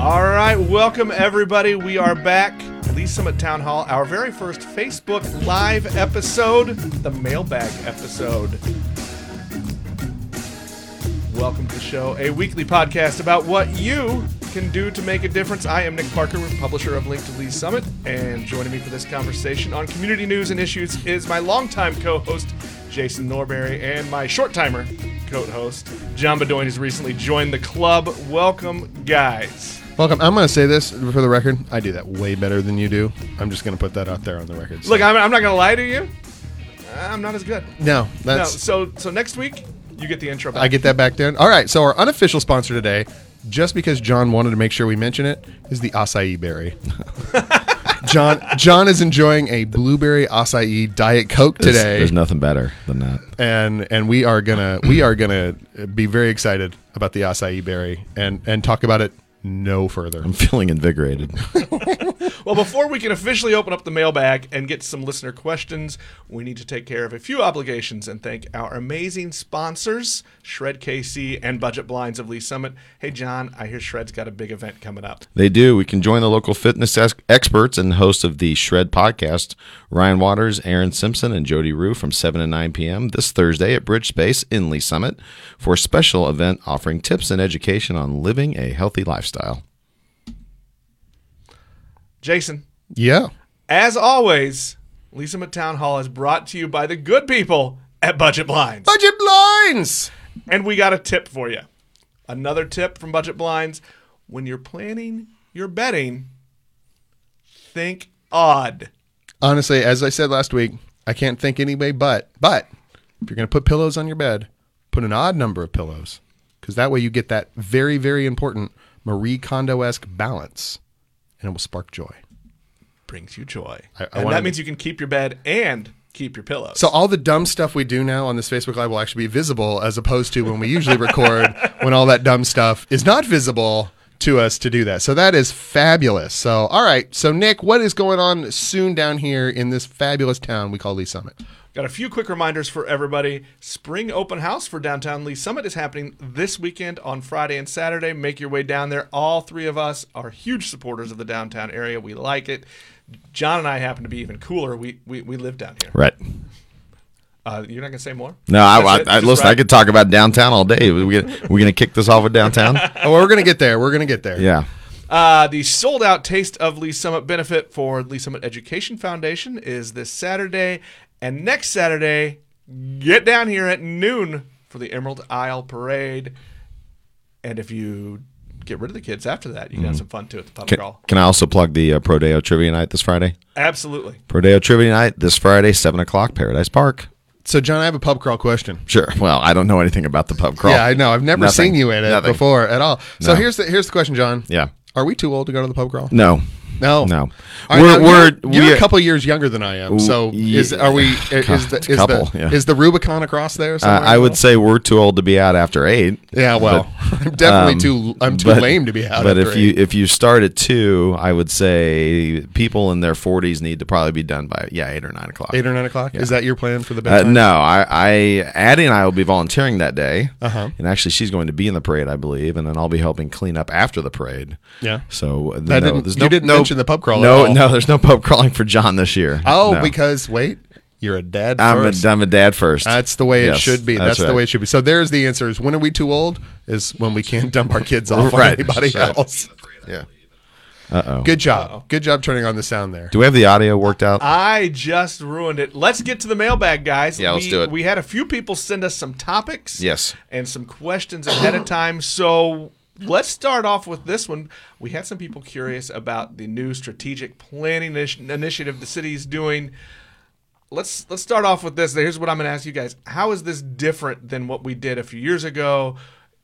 All right, welcome everybody. We are back. Lee's Summit Town Hall, our very first Facebook Live episode, the mailbag episode. Welcome to the show, a weekly podcast about what you can do to make a difference. I am Nick Parker, publisher of Link to Lee's Summit, and joining me for this conversation on community news and issues is my longtime co-host Jason Norberry and my short timer co-host John Bedoin, who's recently joined the club. Welcome, guys. Welcome. I'm going to say this for the record. I do that way better than you do. I'm just going to put that out there on the record. So- Look, I'm, I'm not going to lie to you. I'm not as good. no, No, that's so so next week you get the intro back. I get that back down. All right. So our unofficial sponsor today, just because John wanted to make sure we mention it, is the acai berry. John John is enjoying a blueberry acai diet coke There's- today, There's nothing better than that. and and we are gonna we are gonna be very excited about the acai berry and and talk about it no further. I'm feeling invigorated. Well, before we can officially open up the mailbag and get some listener questions, we need to take care of a few obligations and thank our amazing sponsors, Shred KC and Budget Blinds of Lee's Summit. Hey, John, I hear Shred's got a big event coming up. they do. We can join the local fitness ex- experts and hosts of the Shred podcast, Ryan Waters, Aaron Simpson, and Jody Rue from 7 to 9 p.m. this Thursday at Bridge Space in Lee's Summit for a special event offering tips and education on living a healthy lifestyle. Jason, Yeah. as always, Lee's Summit Town Hall is brought to you by the good people at Budget Blinds. Budget blinds. And we got a tip for you. Another tip from Budget Blinds when you're planning your bedding, think odd. Honestly, as I said last week, I can't think anyway but but if you're going to put pillows on your bed, put an odd number of pillows because that way you get that very very important Marie Kondo esque balance, and it will spark joy. brings you joy. I- I and that means you can keep your bed and keep your pillows. So all the dumb stuff we do now on this Facebook Live will actually be visible, as opposed to when we usually record when all that dumb stuff is not visible to us to do that. So that is fabulous. So all right, so Nick, what is going on soon down here in this fabulous town we call Lee's Summit? Got a few quick reminders for everybody. Spring open house for downtown Lee's Summit is happening this weekend on Friday and Saturday. Make your way down there. All three of us are huge supporters of the downtown area. We like it. John and I happen to be even cooler. We we, we live down here. Right. Uh, you're not gonna say more? No, I, That's it? I, I listen. right? I could talk about downtown all day. We gonna, we gonna kick this off with downtown? Oh, we're gonna get there. We're gonna get there. Yeah. Uh, the sold out Taste of Lee's Summit benefit for Lee's Summit Education Foundation is this Saturday. And next Saturday, get down here at noon for the Emerald Isle Parade. And if you get rid of the kids after that, you can have some fun too at the pub Can, crawl. can I also plug the uh, Prodeo Trivia Night this Friday? Absolutely. Prodeo Trivia Night this Friday, seven o'clock, Paradise Park. So John, I have a pub crawl question. Sure. Well, I don't know anything about the pub crawl. Yeah, I know. I've never Nothing. seen you in it Nothing. before at all. So No. here's the here's the question, John. Yeah. Are we too old to go to the pub crawl? No. No, No. Right, We're- now, we're- you're, you're we- a couple years younger than I am. So yeah. is are we? Is the is, Couple, the, yeah. is the Rubicon across there? Uh, I would say we're too old to be out after eight. Yeah, well, I'm definitely too. I'm too but- lame to be out. But if you if you start at two, I would say people in their forties need to probably be done by yeah eight or nine o'clock. eight or nine o'clock, is that your plan for the Uh, no, I, I, Addie and I will be volunteering that day, Uh-huh. and actually she's going to be in the parade, I believe, and then I'll be helping clean up after the parade. Yeah. So That no, didn't- there's no, didn't no- mention the pub crawl at No, all. no, there's no pub crawling for John this year. Oh, No. because wait, you're a dad. I'm a, first. I'm a dad first. That's the way it should be. That's, the right. way it should be. So there's the answer: is when are we too old? Is when we can't dump our kids off on Right, anybody right. else. Yeah. Uh oh. Good job. Good job turning on the sound there. Do we have the audio worked out? I just ruined it. Let's get to the mailbag, guys. Yeah, let's we, do it. We had a few people send us some topics. Yes. And some questions ahead of time. So let's start off with this one. We had some people curious about the new strategic planning initi- initiative the city is doing. Let's let's start off with this. Here's what I'm going to ask you guys. How is this different than what we did a few years ago?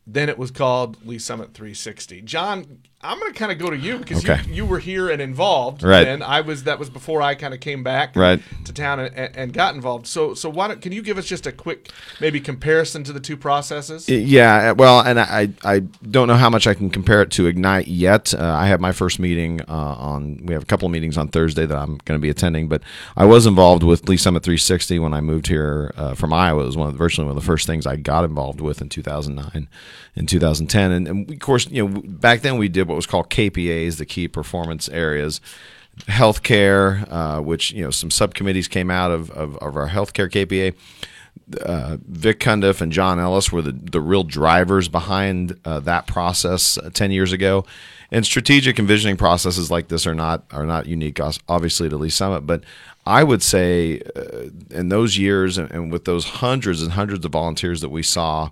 Then it was called Lee's Summit 360. John, I'm going to kind of go to you because Okay. you, you were here and involved. Right. Then I was. That was before I kind of came back Right. to town and, and- and got involved. So so why don't can you give us just a quick maybe comparison to the two processes? Yeah, well, and I I don't know how much I can compare it to Ignite yet. Uh, I have my first meeting uh, on. We have a couple of meetings on Thursday that I'm going to be attending, but I was involved with Lee's Summit 360 when I moved here uh, from Iowa. It was one of, virtually one of the first things I got involved with in 2009 and 2010, and, and of course, you know, back then we did what was called KPAs, the key performance areas. Healthcare, uh, which you know some subcommittees came out of, of, of our healthcare KPA. Uh, Vic Cundiff and John Ellis were the, the real drivers behind uh, that process uh, 10 years ago. And strategic and visioning processes like this are not are not unique, obviously, to Lee's Summit. But I would say uh, in those years and, and, with those hundreds and hundreds of volunteers that we saw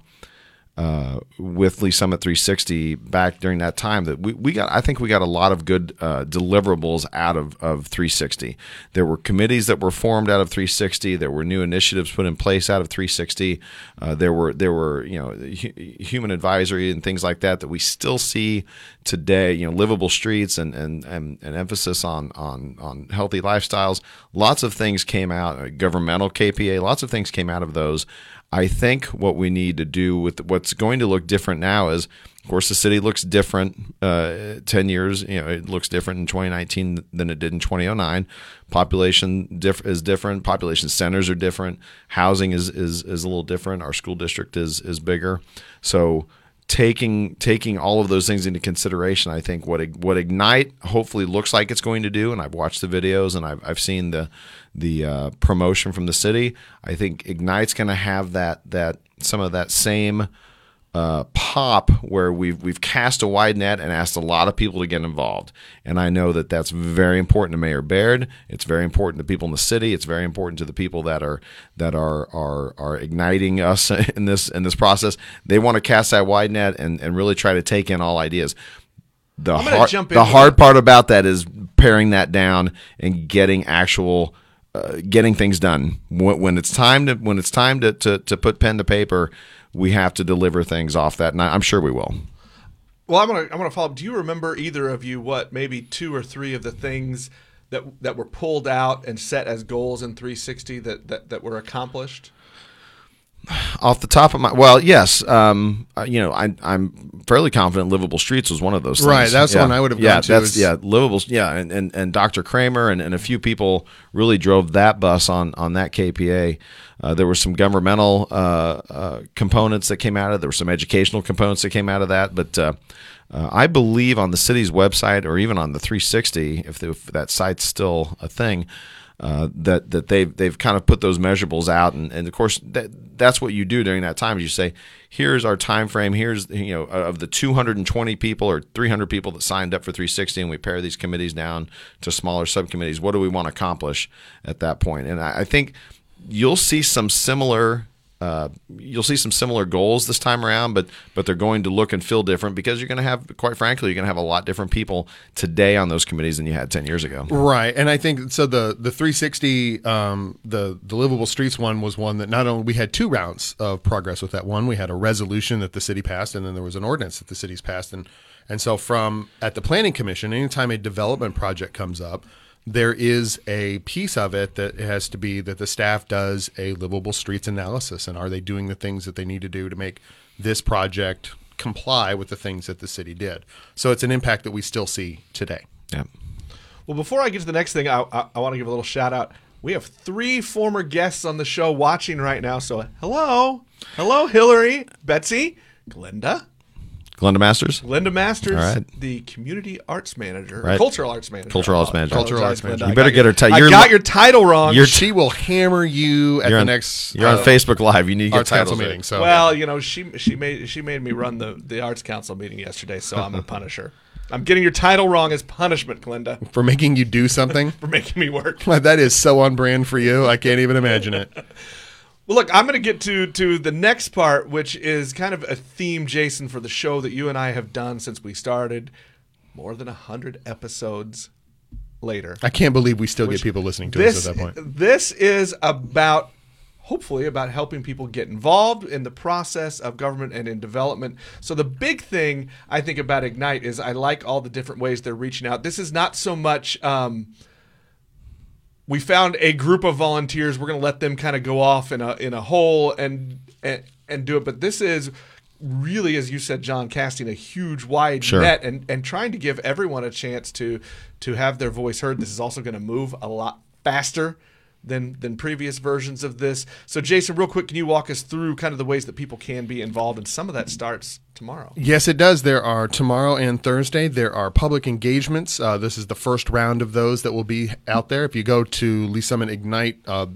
uh, with Lee's Summit 360 back during that time that we, we got I think we got a lot of good uh, deliverables out of, of 360. There were committees that were formed out of 360. There were new initiatives put in place out of 360. Uh, there were there were you know human advisory and things like that that we still see today. You know livable streets and and, and, and emphasis on on on healthy lifestyles. Lots of things came out. Governmental KPA. Lots of things came out of those. I think what we need to do with what's going to look different now is, of course, the city looks different. Uh, Ten years, you know, it looks different in 2019 than it did in 2009. Population diff- is different. Population centers are different. Housing is is is a little different. Our school district is is bigger. So taking taking all of those things into consideration, I think what what Ignite hopefully looks like it's going to do, and I've watched the videos and I've I've seen the the uh, promotion from the city. I think Ignite's going to have that that some of that same uh, pop where we've we've cast a wide net and asked a lot of people to get involved. And I know that that's very important to Mayor Baird. It's very important to people in the city. It's very important to the people that are that are are are igniting us in this in this process. They want to cast that wide net and, and really try to take in all ideas. The hard the hard part about that is paring that down and getting actual uh, getting things done. When, when, it's time to when it's time to, to, to put pen to paper, we have to deliver things off that, and I, I'm sure we will. Well, I'm gonna I'm gonna follow up. Do you remember either of you what maybe two or three of the things that that were pulled out and set as goals in 360 that that, that were accomplished? Off the top of my well, yes, um, uh, you know, I, I'm fairly confident livable streets was one of those. Things. Right, that's yeah. one I would have. Yeah, that's is... yeah, livable. Yeah, and, and, and Dr. Kramer and, and a few people really drove that bus on on that KPA. Uh, there were some governmental uh, uh, components that came out of. It. There were some educational components that came out of that, but. Uh, uh, I believe on the city's website, or even on the 360, if, the, if that site's still a thing, uh, that that they've they've kind of put those measurables out, and, and of course that that's what you do during that time. Is you say, here's our time frame. Here's you know of the 220 people or 300 people that signed up for 360, and we pare these committees down to smaller subcommittees. What do we want to accomplish at that point? And I, I think you'll see some similar uh, you'll see some similar goals this time around, but but they're going to look and feel different because you're going to have, quite frankly, you're going to have a lot different people today on those committees than you had ten years ago. Right, and I think so. The the 360, um, the the livable streets one was one that not only we had two rounds of progress with that one. We had a resolution that the city passed, and then there was an ordinance that the city's passed, and and so from at the planning commission, anytime a development project comes up there is a piece of it that has to be that the staff does a livable streets analysis and are they doing the things that they need to do to make this project comply with the things that the city did? So it's an impact that we still see today. Yeah well before i get to the next thing i, I, I want to give a little shout out. We have three former guests on the show watching right now so hello. Hello hillary betsy glenda Glenda Masters. Glenda Masters, right. the community arts manager, right. cultural arts manager. Cultural arts manager. Cultural arts manager. You better get her. title. I got your title wrong. she will hammer you at the on, next. You're uh, on Facebook Live. You need to get arts council meeting. Right. So well, you know, she she made she made me run the the arts council meeting yesterday, so I'm gonna punish her. I'm getting your title wrong as punishment, Glenda. For making you do something? for making me work. that is so on brand for you. I can't even imagine it. Well, look, I'm going to get to to the next part, which is kind of a theme, Jason, for the show that you and I have done since we started. More than hundred episodes later, I can't believe we still get people listening to this, us at that point. This is about, hopefully, about helping people get involved in the process of government and in development. So the big thing I think about Ignite is I like all the different ways they're reaching out. This is not so much. Um, we found a group of volunteers. We're going to let them kind of go off in a in a hole and, and and do it. But this is really, as you said, John, casting a huge wide sure. net and and trying to give everyone a chance to to have their voice heard. This is also going to move a lot faster than than previous versions of this. So, Jason, real quick, can you walk us through kind of the ways that people can be involved? And some of that starts tomorrow. Yes, it does. There are tomorrow and Thursday. There are public engagements. Uh, this is the first round of those that will be out there. If you go to Lee's Summit Ignite uh,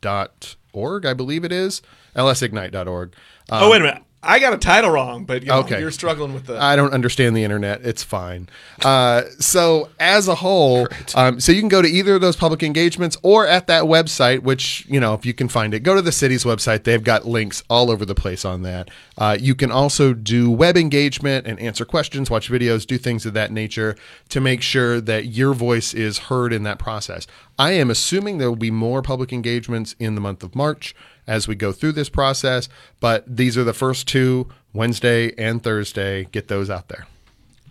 dot org, I believe it is lsignite.org. Um, oh, wait a minute. I got a title wrong, but you know, Okay. you're struggling with the. I don't understand the internet. It's fine. Uh, so as a whole, um, so you can go to either of those public engagements or at that website, which you know if you can find it, go to the city's website. They've got links all over the place on that. Uh, you can also do web engagement and answer questions, watch videos, do things of that nature to make sure that your voice is heard in that process. I am assuming there will be more public engagements in the month of March as we go through this process. But these are the first two Wednesday and Thursday. Get those out there.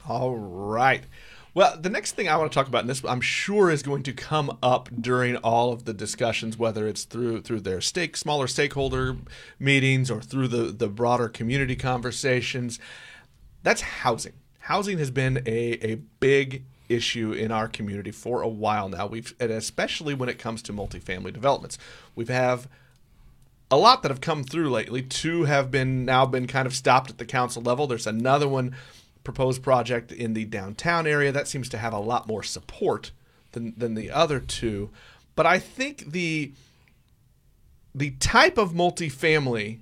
All right. Well, the next thing I want to talk about, and this I'm sure is going to come up during all of the discussions, whether it's through through their stake smaller stakeholder meetings or through the the broader community conversations. That's housing. Housing has been a a big issue in our community for a while now. We've and especially when it comes to multifamily developments. We've have a lot that have come through lately. Two have been now been kind of stopped at the council level. There's another one proposed project in the downtown area that seems to have a lot more support than than the other two. But I think the the type of multifamily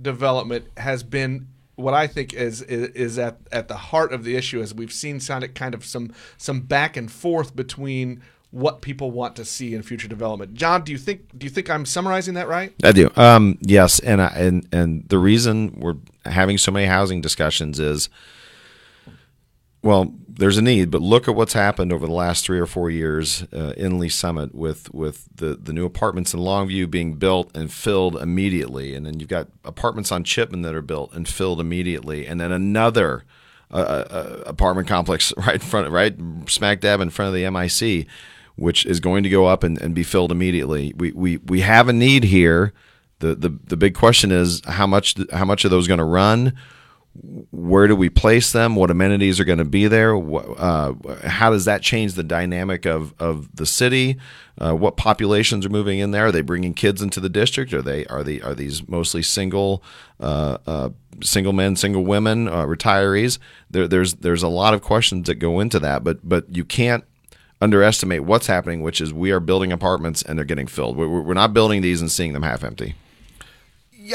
development has been what I think is, is at at the heart of the issue as we've seen kind of some some back and forth between what people want to see in future development. John, do you think do you think I'm summarizing that right? I do. Um, yes, and I, and and the reason we're having so many housing discussions is, well, there's a need, but look at what's happened over the last three or four years uh, in Lee's Summit with with the the new apartments in Longview being built and filled immediately, and then you've got apartments on Chipman that are built and filled immediately, and then another. Uh, uh, apartment complex right in front, right smack dab in front of the MIC, which is going to go up and, and be filled immediately. We, we we have a need here. The, the the big question is how much how much are those going to run? Where do we place them? What amenities are going to be there? Uh, how does that change the dynamic of, of the city? Uh, what populations are moving in there? Are they bringing kids into the district? Are they are they are these mostly single uh, uh, single men, single women, uh, retirees? There, there's there's a lot of questions that go into that, but but you can't underestimate what's happening, which is we are building apartments and they're getting filled. We're, we're not building these and seeing them half empty.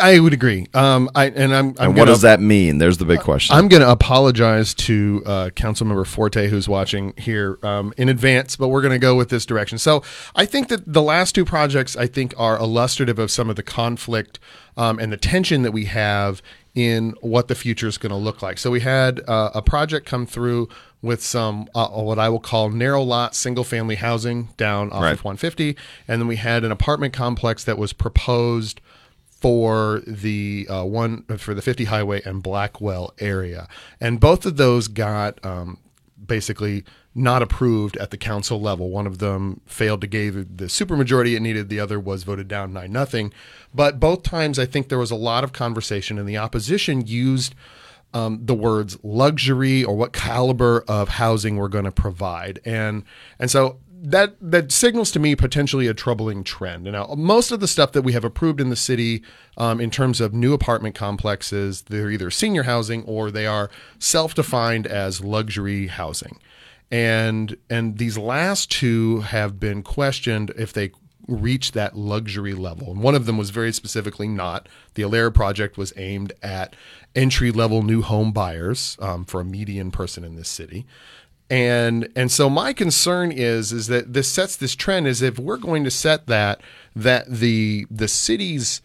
I would agree. Um, I and I'm. I'm And what gonna, does that mean? There's the big question. I'm going to apologize to uh, Councilmember Forte, who's watching here um, in advance, but we're going to go with this direction. So I think that the last two projects, I think, are illustrative of some of the conflict um, and the tension that we have in what the future is going to look like. So we had uh, a project come through with some uh, what I will call narrow lot single family housing down off Right. of 150, and then we had an apartment complex that was proposed for the uh, one for the 50 highway and Blackwell area, and both of those got um, basically not approved at the council level. One of them failed to give the supermajority it needed. The other was voted down nine nothing. But both times, I think there was a lot of conversation, and the opposition used um, the words luxury or what caliber of housing we're going to provide, and and so that that signals to me potentially a troubling trend. Now, most of the stuff that we have approved in the city, um, in terms of new apartment complexes, they're either senior housing or they are self-defined as luxury housing. And and these last two have been questioned if they reach that luxury level. And one of them was very specifically not. The Alera project was aimed at entry level new home buyers um, for a median person in this city. And and so my concern is is that this sets this trend is if we're going to set that that the the city's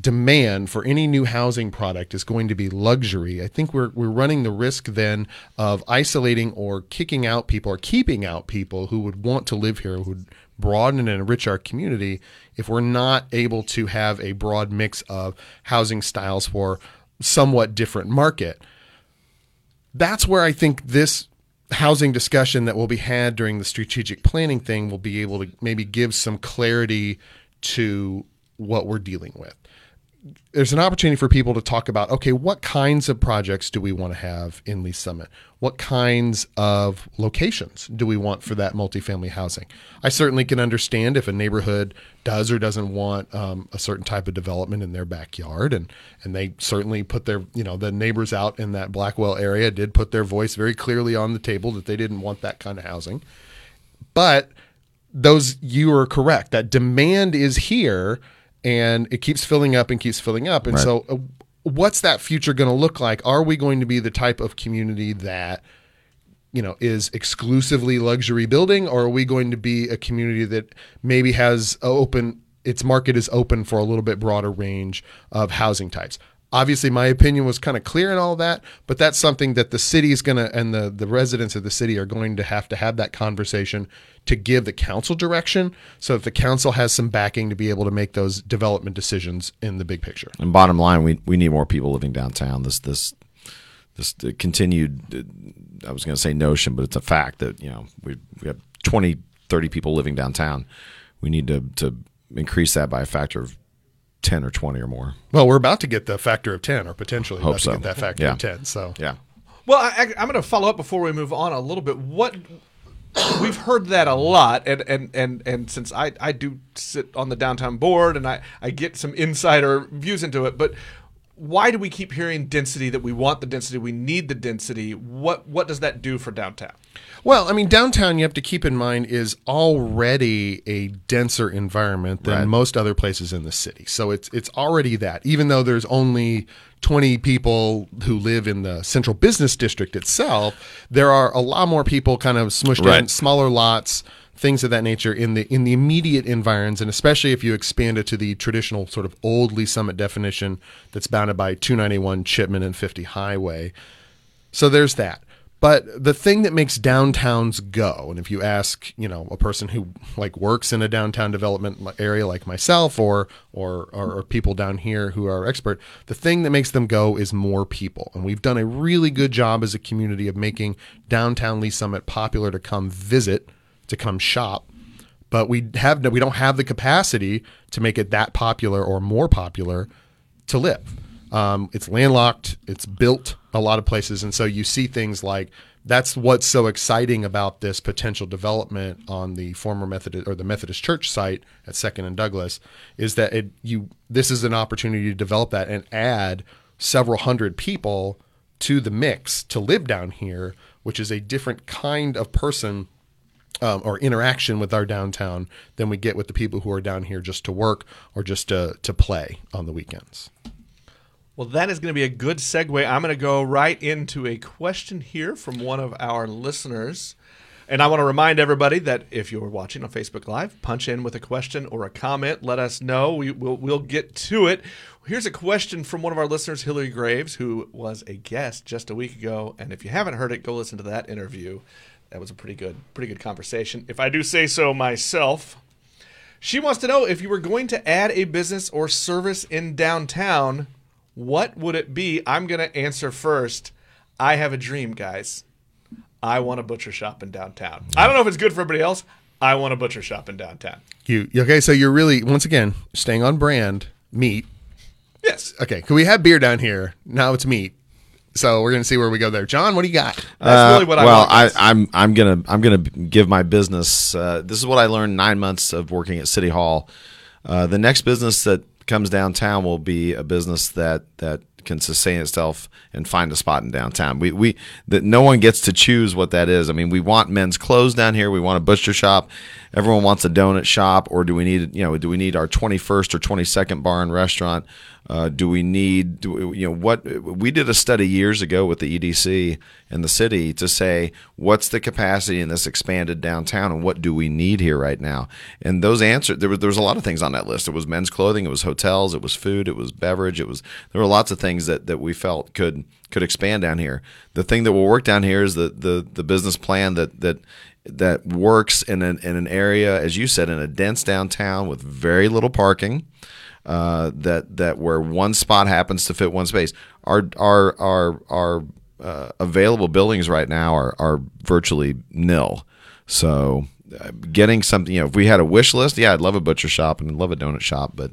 demand for any new housing product is going to be luxury, I think we're we're running the risk then of isolating or kicking out people or keeping out people who would want to live here, who would broaden and enrich our community if we're not able to have a broad mix of housing styles for somewhat different market. That's where I think this housing discussion that will be had during the strategic planning thing will be able to maybe give some clarity to what we're dealing with there's an opportunity for people to talk about okay, what kinds of projects do we want to have in Lee's Summit? What kinds of locations do we want for that multifamily housing? I certainly can understand if a neighborhood does or doesn't want um, a certain type of development in their backyard, and and they certainly put their you know the neighbors out in that Blackwell area did put their voice very clearly on the table that they didn't want that kind of housing, but those you are correct that demand is here and it keeps filling up and keeps filling up. And Right. so uh, what's that future going to look like? Are we going to be the type of community that you know is exclusively luxury building or are we going to be a community that maybe has open its market is open for a little bit broader range of housing types obviously my opinion was kind of clear and all that but that's something that the city is going to and the the residents of the city are going to have to have that conversation to give the council direction so that the council has some backing to be able to make those development decisions in the big picture And bottom line, we, we need more people living downtown. This this this continued, I was going to say notion, but it's a fact that you know we we have 20, 30 people living downtown. We need to to increase that by a factor of ten or twenty or more. well we're about to get the factor of 10 or potentially Hope about so. to get that factor Yeah. of 10 so Yeah. Well, I, I- I'm going to follow up before we move on a little bit. What we've heard that a lot, and and and and since I I do sit on the downtown board and I I get some insider views into it, but. Why do we keep hearing density? That we want the density, we need the density. What what does that do for downtown? Well, I mean, downtown, you have to keep in mind, is already a denser environment than Right. most other places in the city. So it's it's already that. Even though there's only 20 people who live in the central business district itself, there are a lot more people kind of smushed in, smaller lots, things of that nature in the in the immediate environs, and especially if you expand it to the traditional sort of old Lee's Summit definition that's bounded by 291 Chipman and 50 Highway. So there's that. But the thing that makes downtowns go, and if you ask, you know, a person who like works in a downtown development area like myself, or or or, or people down here who are expert, the thing that makes them go is more people. And we've done a really good job as a community of making downtown Lee's Summit popular to come visit, to come shop. But we have no, we don't have the capacity to make it that popular or more popular to live. Um, it's landlocked. It's built a lot of places, and so you see things like that's what's so exciting about this potential development on the former Methodist or the Methodist Church site at Second and Douglas is that it you this is an opportunity to develop that and add several hundred people to the mix to live down here, which is a different kind of person um, or interaction with our downtown than we get with the people who are down here just to work or just to, to play on the weekends. Well, that is going to be a good segue. I'm going to go right into a question here from one of our listeners. And I want to remind everybody that if you're watching on Facebook Live, punch in with a question or a comment. Let us know. We, will we'll get to it. Here's a question from one of our listeners, Hillary Graves, who was a guest just a week ago. And if you haven't heard it, go listen to that interview. That was a pretty good, pretty good conversation. If I do say so myself, she wants to know if you were going to add a business or service in downtown, what would it be? I'm going to answer first. I have a dream, guys. I want a butcher shop in downtown. I don't know if it's good for everybody else. I want a butcher shop in downtown. You okay? So you're really once again staying on brand. Meat. Yes. Okay. Can we have beer down here? Now it's meat. So we're gonna see where we go there. John, what do you got? That's really what I Uh, well, want. I, guys. I'm I'm gonna I'm gonna give my business. Uh, this is what I learned nine months of working at City Hall. Uh, the next business that comes downtown will be a business that that can sustain itself and find a spot in downtown. We we that no one gets to choose what that is. I mean, we want men's clothes down here. We want a butcher shop. Everyone wants a donut shop, or do we need you know do we need our 21st or 22nd bar and restaurant? Uh, do we need do we, you know what we did a study years ago with the EDC and the city to say what's the capacity in this expanded downtown and what do we need here right now? And those answers there was there was a lot of things on that list. It was men's clothing, it was hotels, it was food, it was beverage, it was there were lots of things that that we felt could could expand down here. The thing that will work down here is the the the business plan that that that works in an in an area as you said in a dense downtown with very little parking uh, that that where one spot happens to fit one space. Our our our our uh, available buildings right now are are virtually nil. So uh, getting something, you know, if we had a wish list, yeah, I'd love a butcher shop and I'd love a donut shop, but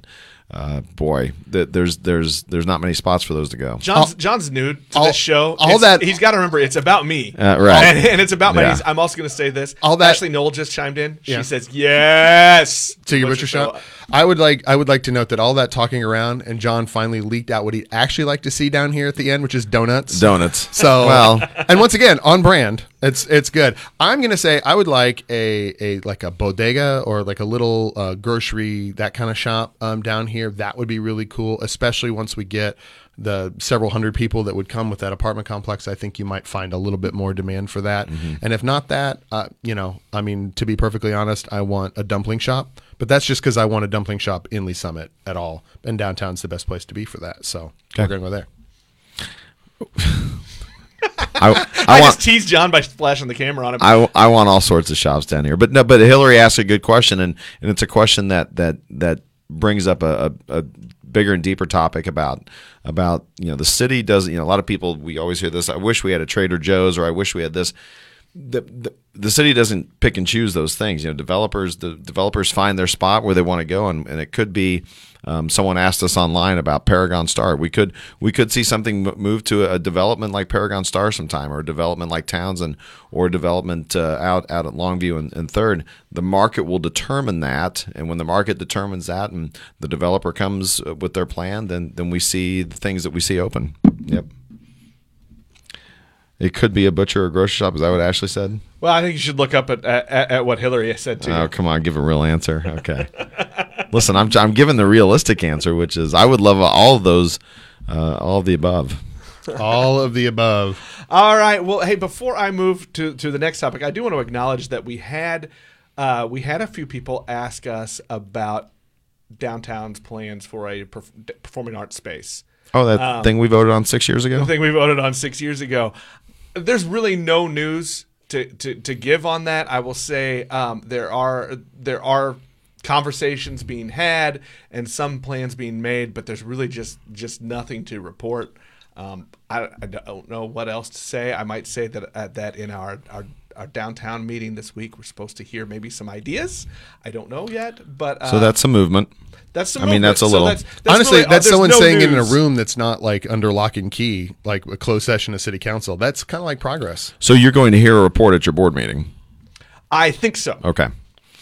uh, boy, th- there's there's there's not many spots for those to go. John's John's new to all- this show. all It's- that- he's got to remember it's about me, Uh, right. And, and it's about my. Yeah. niece. I'm also going to say this. All that- Ashley Noel just chimed in. She Yeah. says yes to your Butcher butcher shop. I would like I would like to note that all that talking around and John finally leaked out what he'd actually like to see down here at the end, which is donuts. Donuts. So well, and once again on brand. It's it's good. I'm gonna say I would like a a like a bodega or like a little uh, grocery that kind of shop um, down here. That would be really cool, especially once we get the several hundred people that would come with that apartment complex. I think you might find a little bit more demand for that. And if not that, uh, you know, I mean, to be perfectly honest, I want a dumpling shop. But that's just because I want a dumpling shop in Lee's Summit at all, and downtown's the best place to be for that. So we're gonna go there. I, I, I want just teased John by flashing the camera on him. I, I want all sorts of shops down here. But no, but Hillary asked a good question, and, and it's a question that that that brings up a, a, a bigger and deeper topic about about you know the city doesn't you know a lot of people we always hear this. I wish we had a Trader Joe's, or I wish we had this. The, the, the city doesn't pick and choose those things. You know, developers the developers find their spot where they want to go, and, and it could be. Um, someone asked us online about Paragon Star. We could we could see something move to a development like Paragon Star sometime, or a development like Townsend, or a development uh, out out at Longview and, and Third. The market will determine that, and when the market determines that, and the developer comes uh, with their plan, then then we see the things that we see open. Yep. It could be a butcher or a grocery shop. Is that what Ashley said? well, I think you should look up at, at, at what Hillary said to Oh, you. come on, give a real answer. Okay. Listen, I'm I'm giving the realistic answer, which is I would love all of those, uh, all of the above. all of the above. All right. Well, hey, before I move to, to the next topic, I do want to acknowledge that we had uh, we had a few people ask us about downtown's plans for a perf- performing arts space. Oh, that thing we voted on six years ago. The thing we voted on six years ago. There's really no news to, to, to give on that. I will say um, there are there are conversations being had and some plans being made, but there's really just just nothing to report. Um, I, I don't know what else to say. I might say that uh, that in our, our our downtown meeting this week, we're supposed to hear maybe some ideas. I don't know yet, but uh, so that's a movement. that's some I mean, that's a movement. little- So that's, that's Honestly, really- uh, that's there's someone no saying it in a news. room that's not like under lock and key, like a closed session of city council. That's kind of like progress. So you're going to hear a report at your board meeting. I think so. Okay.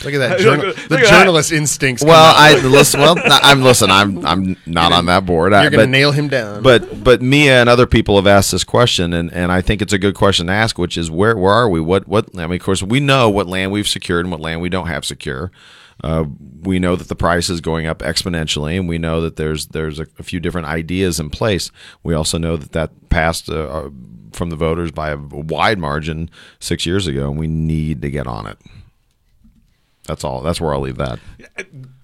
Look at that. Journal- look the at that. journalist instincts. Well. I listen. Well, I'm listen. I'm I'm not on that board. You're going to but- nail him down. But but Mia and other people have asked this question, and, and I think it's a good question to ask, which is where where are we? What what? I mean, of course, we know what land we've secured and what land we don't have secure. Uh, we know that the price is going up exponentially, and we know that there's there's a, a few different ideas in place. We also know that that passed uh, uh, from the voters by a wide margin six years ago, and we need to get on it. That's all. That's where I'll leave that.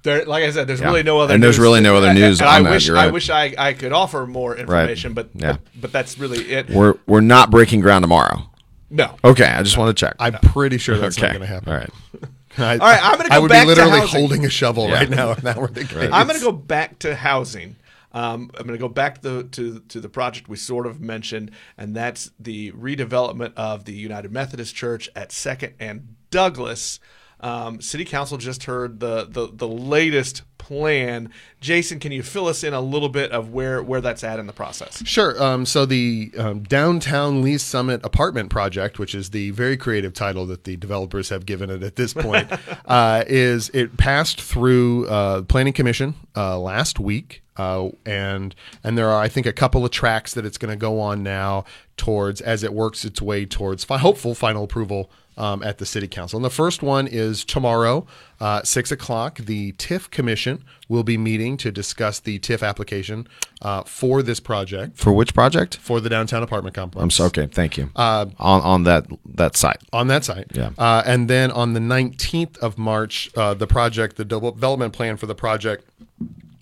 There, like I said, there's Yeah. really no other. And there's news. really no other news and on I wish you're I wish I, I could offer more information, but, Yeah. but but that's really it. We're we're not breaking ground tomorrow. no. Okay, I just want to check. I'm pretty sure that's okay. not going to happen. All right. I, All right, I'm gonna I go would back be to literally holding a shovel Yeah. right now if that were the case. I'm going to go back to housing. Um, I'm going to go back to, to to the project we sort of mentioned, and that's the redevelopment of the United Methodist Church at Second and Douglas. Um, City Council just heard the, the the latest plan. Jason, can you fill us in a little bit of where where that's at in the process? Sure. Um, so the um, downtown Lee's Summit apartment project, which is the very creative title that the developers have given it at this point, uh, is it passed through uh, Planning Commission uh, last week, uh, and and there are I think a couple of tracks that it's going to go on now towards as it works its way towards fi- hopeful final approval um, at the city council. And the first one is tomorrow, uh, six o'clock. The TIF commission will be meeting to discuss the TIF application uh, for this project For which project? for the downtown apartment complex. I'm sorry. okay. Thank you. on on that that site. on that site. Yeah. Uh, and then on the 19th of March, uh, the project, the development plan for the project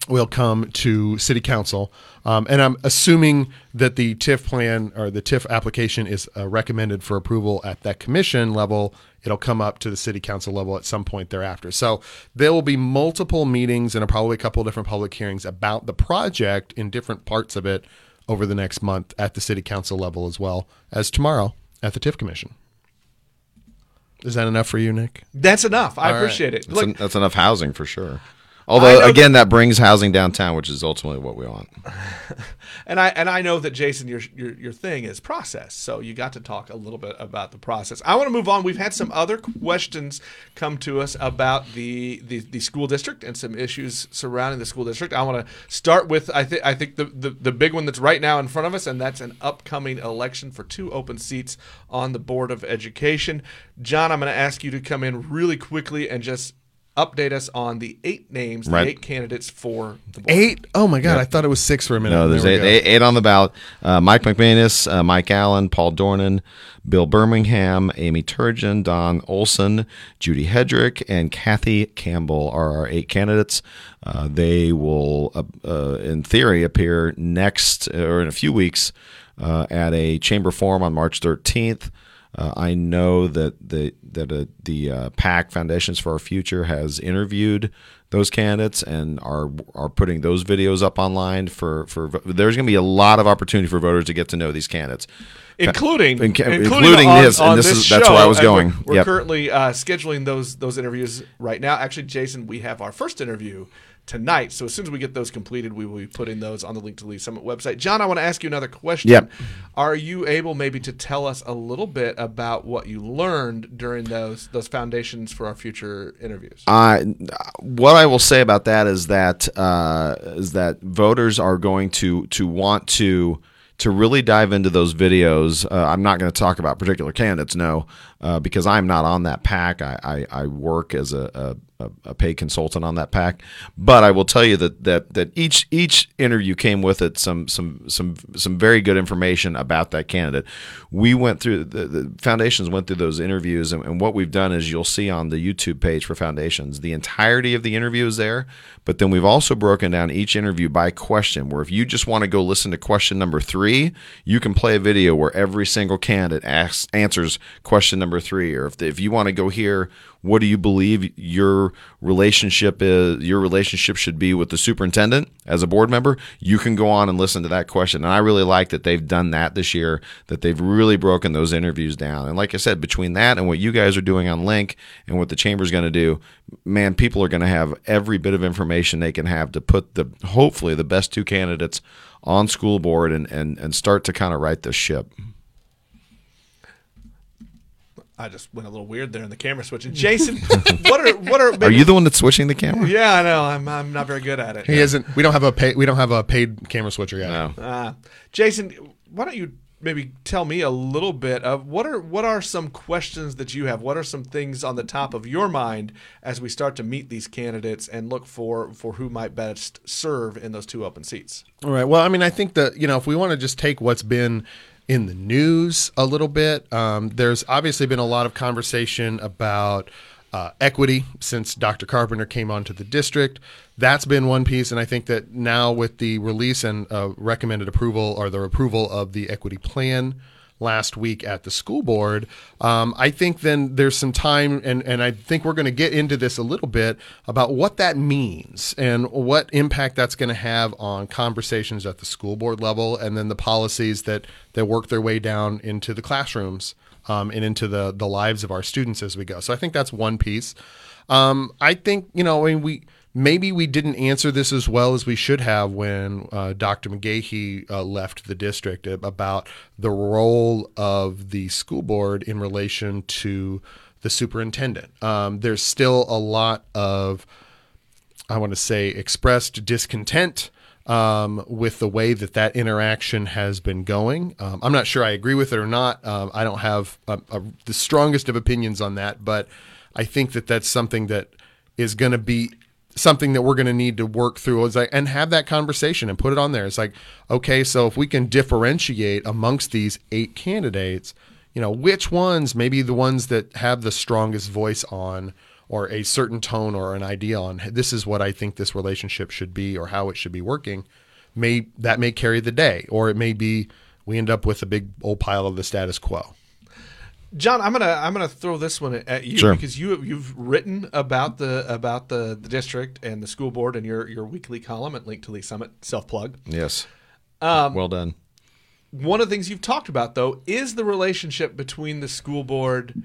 will come to city council. Um, and I'm assuming that the TIF plan or the TIF application is uh, recommended for approval at that commission level. It'll come up to the city council level at some point thereafter. So there will be multiple meetings and probably a couple of different public hearings about the project in different parts of it over the next month at the city council level as well as tomorrow at the TIF commission. Is that enough for you, Nick? That's enough. I All right. appreciate it. That's, Look, en- that's enough housing for sure. Although again, that brings housing downtown, which is ultimately what we want. And I and I know that Jason, your your your thing is process. So you got to talk a little bit about the process. I want to move on. We've had some other questions come to us about the the, the school district and some issues surrounding the school district. I want to start with I think I think the, the the big one that's right now in front of us, and that's an upcoming election for two open seats on the board of education. John, I'm going to ask you to come in really quickly and just update us on the eight names, Right. the eight candidates for the board. Eight? Oh my god, I thought it was six for a minute. No, there's There we eight, eight, eight on the ballot. Uh, Mike McManus, uh, Mike Allen, Paul Dornan, Bill Birmingham, Amy Turgeon, Don Olson, Judy Hedrick, and Kathy Campbell are our eight candidates. Uh, they will, uh, uh, in theory, appear next or in a few weeks uh, at a chamber forum on March 13th. Uh, I know that the that uh, the uh, PAC Foundations for Our Future has interviewed those candidates and are are putting those videos up online for for. There's going to be a lot of opportunity for voters to get to know these candidates. including Inca- including, including on, his, and on this this is- that's show, where I was and we're- going. We're, Yep. currently uh, scheduling those those interviews right now. Actually, Jason, we have our first interview tonight. So as soon as we get those completed, we will be putting those on the Link to Lee's Summit website. John, I want to ask you another question. Yep. Are you able maybe to tell us a little bit about what you learned during those those foundations for our future interviews? I what I will say about that is that uh, is that voters are going to to want to to really dive into those videos. Uh, I'm not going to talk about particular candidates, no, uh, because I'm not on that pack. I, I, I work as a, a, a paid consultant on that pack, but I will tell you that that that each each interview came with it some some some some very good information about that candidate. We went through the, the foundations went through those interviews, and, and what we've done is you'll see on the YouTube page for foundations the entirety of the interview is there, but then we've also broken down each interview by question. Where if you just want to go listen to question number three, you can play a video where every single candidate asks answers question number three, or if if you want to go here, what do you believe your relationship is your relationship should be with the superintendent as a board member? You can go on and listen to that question and i really like that they've done that this year that they've really broken those interviews down. And like i said between that and what you guys are doing on link and what the chamber's going to do man people are going to have every bit of information they can have to put the hopefully the best two candidates on school board and and, and start to kind of right this ship I just went a little weird there in the camera switching. Jason, what are what are are you the one that's switching the camera Yeah, I know. I'm I'm not very good at it. He isn't. We don't have a pay, we don't have a paid camera switcher yet. no Uh, Jason, why don't you maybe tell me a little bit of what are what are some questions that you have? What are some things on the top of your mind as we start to meet these candidates and look for for who might best serve in those two open seats? All right. Well, I mean, I think that you know, if we want to just take what's been in the news a little bit, um, there's obviously been a lot of conversation about uh, equity since Dr. Carpenter came onto the district. That's been one piece, and I think that now with the release and uh, recommended approval or the approval of the equity plan last week at the school board. Um, I think then there's some time, and, and I think we're going to get into this a little bit about what that means and what impact that's going to have on conversations at the school board level, and then the policies that that work their way down into the classrooms um, and into the the lives of our students as we go. So I think that's one piece. Um, I think you know, I mean, we maybe we didn't answer this as well as we should have when uh, Dr. McGehee uh, left the district about the role of the school board in relation to the superintendent. Um, there's still a lot of, I want to say, expressed discontent. Um, with the way that that interaction has been going, um, I'm not sure I agree with it or not. Um, I don't have a, a, the strongest of opinions on that, but I think that that's something that is going to be something that we're going to need to work through is like, and have that conversation and put it on there. It's like, okay, so if we can differentiate amongst these eight candidates, you know, which ones, maybe the ones that have the strongest voice on or a certain tone or an idea on this is what I think this relationship should be or how it should be working, may that may carry the day, or it may be we end up with a big old pile of the status quo. John, I'm gonna I'm gonna throw this one at you Sure. because you you've written about the about the, the district and the school board in your your weekly column at Link to Lee's Summit. Self plug. yes Um, well done One of the things you've talked about though is the relationship between the school board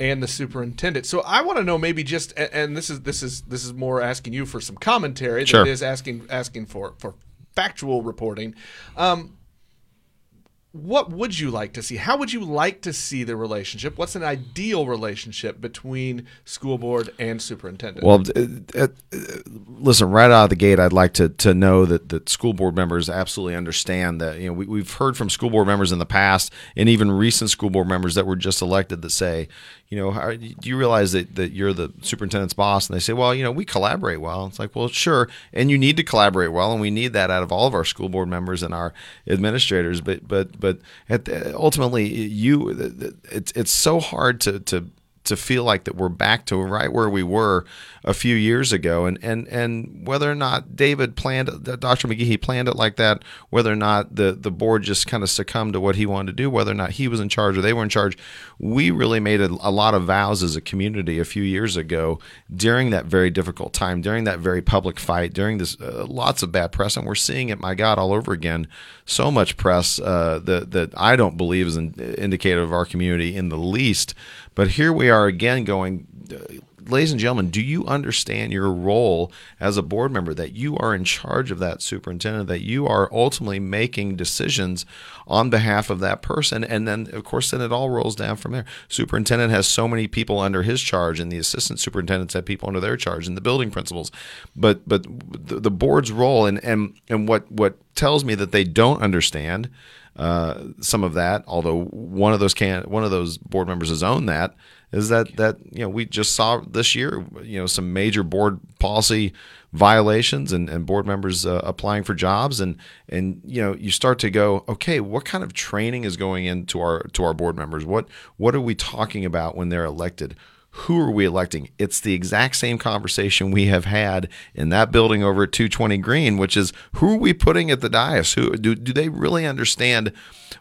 and the superintendent. So I want to know maybe just and this is this is this is more asking you for some commentary Sure. than it is asking asking for for factual reporting. Um, what would you like to see? How would you like to see the relationship? What's an ideal relationship between school board and superintendent? Well, uh, uh, listen, right out of the gate, I'd like to to know that that school board members absolutely understand that. You know, we, we've heard from school board members in the past, and even recent school board members that were just elected that say, you know, how, do you realize that, that you're the superintendent's boss? And they say, well, you know, we collaborate well. It's like, well, sure, and you need to collaborate well, and we need that out of all of our school board members and our administrators. But but but the, ultimately, you, it's it's so hard to to to feel like that we're back to right where we were a few years ago. And and and whether or not David planned Dr. McGehee he planned it like that whether or not the the board just kind of succumbed to what he wanted to do whether or not he was in charge or they were in charge we really made a, a lot of vows as a community a few years ago during that very difficult time during that very public fight during this uh, lots of bad press. And we're seeing it my god all over again. So much press uh, that that I don't believe is an indicative of our community in the least but here we are again going, uh, ladies and gentlemen, do you understand your role as a board member that you are in charge of that superintendent, that you are ultimately making decisions on behalf of that person? And then, of course, then it all rolls down from there. Superintendent has so many people under his charge, and the assistant superintendents have people under their charge, and the building principals. But but the, the board's role and, and and what what tells me that they don't understand uh, some of that. Although one of those can one of those board members has owned that is that that you know we just saw this year you know some major board policy violations and, and board members uh, applying for jobs and and you know you start to go okay what kind of training is going into our to our board members what what are we talking about when they're elected who are we electing? It's the exact same conversation we have had in that building over at 220 Green, which is who are we putting at the dais? Who do, do they really understand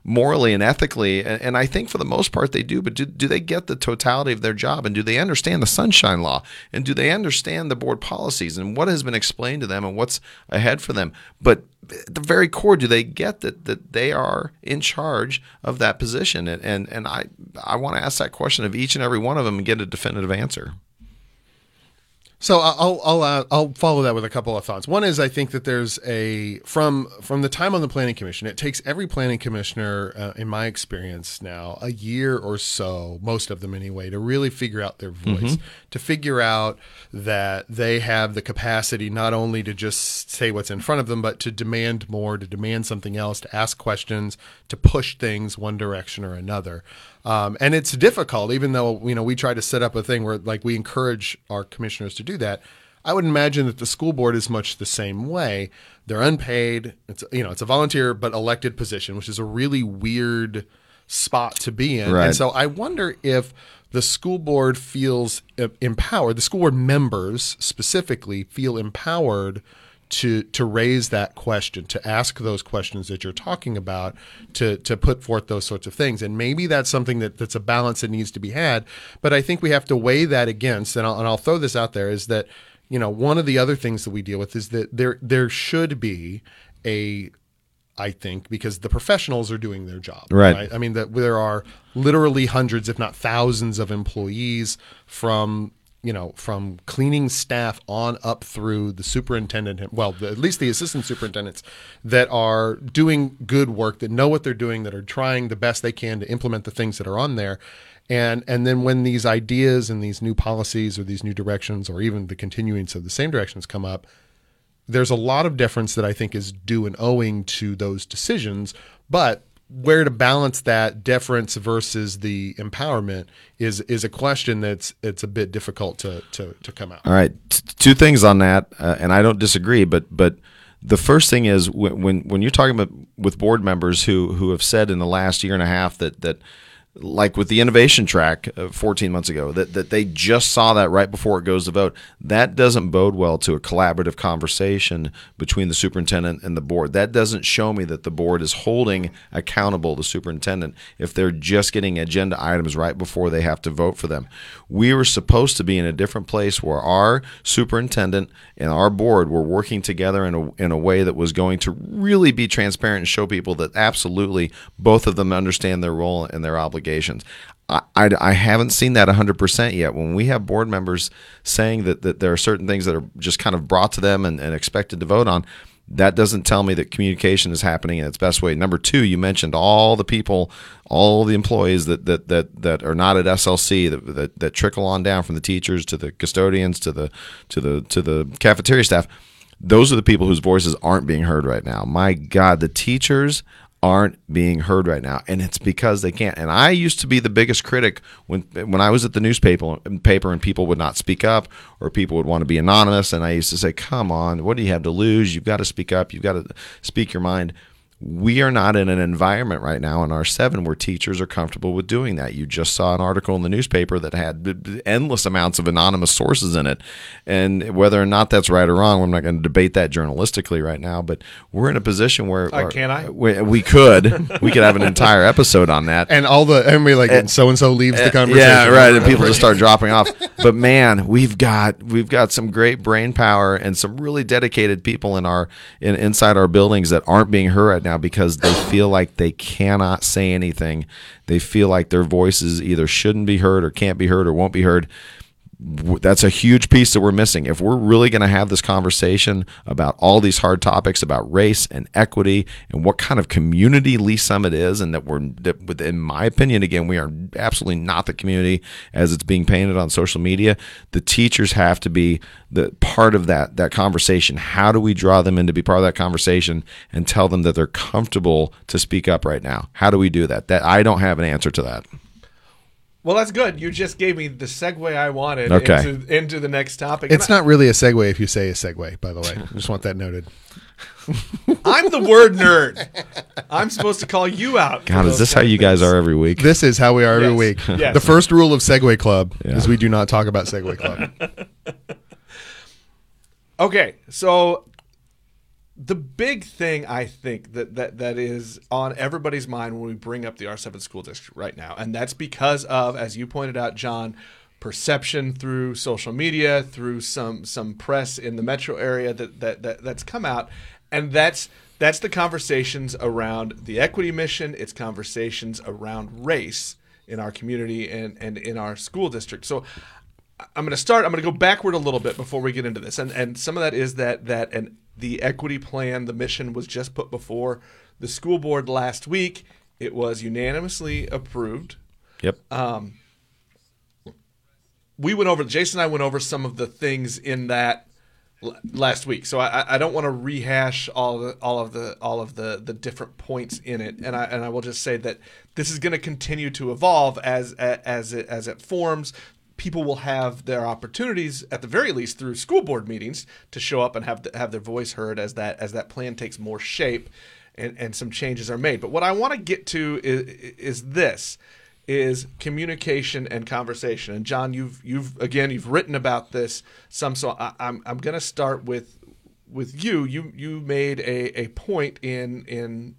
morally and ethically? And, and I think for the most part they do, but do, do they get the totality of their job? And do they understand the sunshine law? And do they understand the board policies and what has been explained to them and what's ahead for them? But at the very core, do they get that that they are in charge of that position? And and, and I I want to ask that question of each and every one of them and get a definitive answer. So I'll I'll uh, I'll follow that with a couple of thoughts. One is I think that there's a from from the time on the planning commission, it takes every planning commissioner, uh, in my experience now, a year or so, most of them anyway, to really figure out their voice, to figure out that they have the capacity not only to just say what's in front of them, but to demand more, to demand something else, to ask questions, to push things one direction or another. Um, and it's difficult, even though you know we try to set up a thing where like we encourage our commissioners to do that. I would imagine that the school board is much the same way. They're unpaid. It's you know it's a volunteer but elected position, which is a really weird spot to be in. Right. And so I wonder if the school board feels uh, empowered. The school board members specifically feel empowered to to raise that question, to ask those questions that you're talking about, to to put forth those sorts of things. And maybe that's something that, that's a balance that needs to be had. But I think we have to weigh that against, and I'll, and I'll throw this out there, is that you know one of the other things that we deal with is that there there should be a I think because the professionals are doing their job. Right. I mean that there are literally hundreds, if not thousands, of employees from you know from cleaning staff on up through the superintendent. Well, the, at least the assistant superintendents that are doing good work, that know what they're doing, that are trying the best they can to implement the things that are on there. And and then when these ideas and these new policies or these new directions or even the continuance of the same directions come up, there's a lot of deference that I think is due and owing to those decisions, but where to balance that deference versus the empowerment is is a question that's it's a bit difficult to to, to come out. All right, T- two things on that, uh, and I don't disagree, but but the first thing is when, when when you're talking about with board members who who have said in the last year and a half that that like with the innovation track uh, 14 months ago that, that they just saw that right before it goes to vote. That doesn't bode well to a collaborative conversation between the superintendent and the board. That doesn't show me that the board is holding accountable the superintendent if they're just getting agenda items right before they have to vote for them. We were supposed to be in a different place where our superintendent and our board were working together in a, in a way that was going to really be transparent and show people that absolutely both of them understand their role and their obligation allegations. I, I, I haven't seen that 100% yet. When we have board members saying that, that there are certain things that are just kind of brought to them and, and expected to vote on, that doesn't tell me that communication is happening in its best way. Number two, you mentioned all the people, all the employees that that that, that are not at SLC that, that that trickle on down from the teachers to the custodians to the to the to the cafeteria staff. Those are the people whose voices aren't being heard right now. My God, the teachers aren't being heard right now. And it's because they can't. And i used to be the biggest critic when when i was at the newspaper paper and people would not speak up or people would want to be anonymous. And i used to say come on what do you have to lose? You've got to speak up. You've got to speak your mind we are not in an environment right now in R7 where teachers are comfortable with doing that. You just saw an article in the newspaper that had endless amounts of anonymous sources in it. And whether or not that's right or wrong, I'm not going to debate that journalistically right now, but we're in a position where. Uh, can I? We, we could. we could have an entire episode on that. And all the, and we like, so and so leaves the conversation. Yeah, right. And people just start dropping off. But man, we've got, we've got some great brain power and some really dedicated people in our, in, inside our buildings that aren't being heard right now because they feel like they cannot say anything. They feel like their voices either shouldn't be heard or can't be heard or won't be heard that's a huge piece that we're missing. If we're really going to have this conversation about all these hard topics about race and equity and what kind of community Lee's Summit is, and that we're, that in my opinion, again, we are absolutely not the community as it's being painted on social media. The teachers have to be the part of that that conversation. How do we draw them in to be part of that conversation and tell them that they're comfortable to speak up right now? How do we do that? That I don't have an answer to that. Well, that's good. You just gave me the segue I wanted okay. into, into the next topic. It's not really a segue if you say a segue, by the way. I just want that noted. I'm the word nerd. I'm supposed to call you out. God, is this how you guys are every week? This is how we are every Yes. week. Yes. The first rule of Segue Club Yeah. is we do not talk about Segue Club. Okay, so the big thing I think that, that that is on everybody's mind when we bring up the R7 school district right now, and that's because of, as you pointed out, John, perception through social media, through some some press in the metro area that, that, that that's come out, and that's that's the conversations around the equity mission. It's conversations around race in our community and, and in our school district. So I'm going to start. I'm going to go backward a little bit before we get into this, and and some of that is that that and the equity plan, the mission was just put before the school board last week. It was unanimously approved. Yep. Um, we went over. Jason and I went over some of the things in that l- last week, so I, I don't want to rehash all the all of the all of the the different points in it, and I and I will just say that this is going to continue to evolve as as it as it forms. People will have their opportunities, at the very least, through school board meetings, to show up and have have their voice heard as that as that plan takes more shape, and, and some changes are made. But what I want to get to is, is this: is communication and conversation. And John, you've you've again you've written about this some. So I, I'm I'm going to start with with you. You you made a, a point in in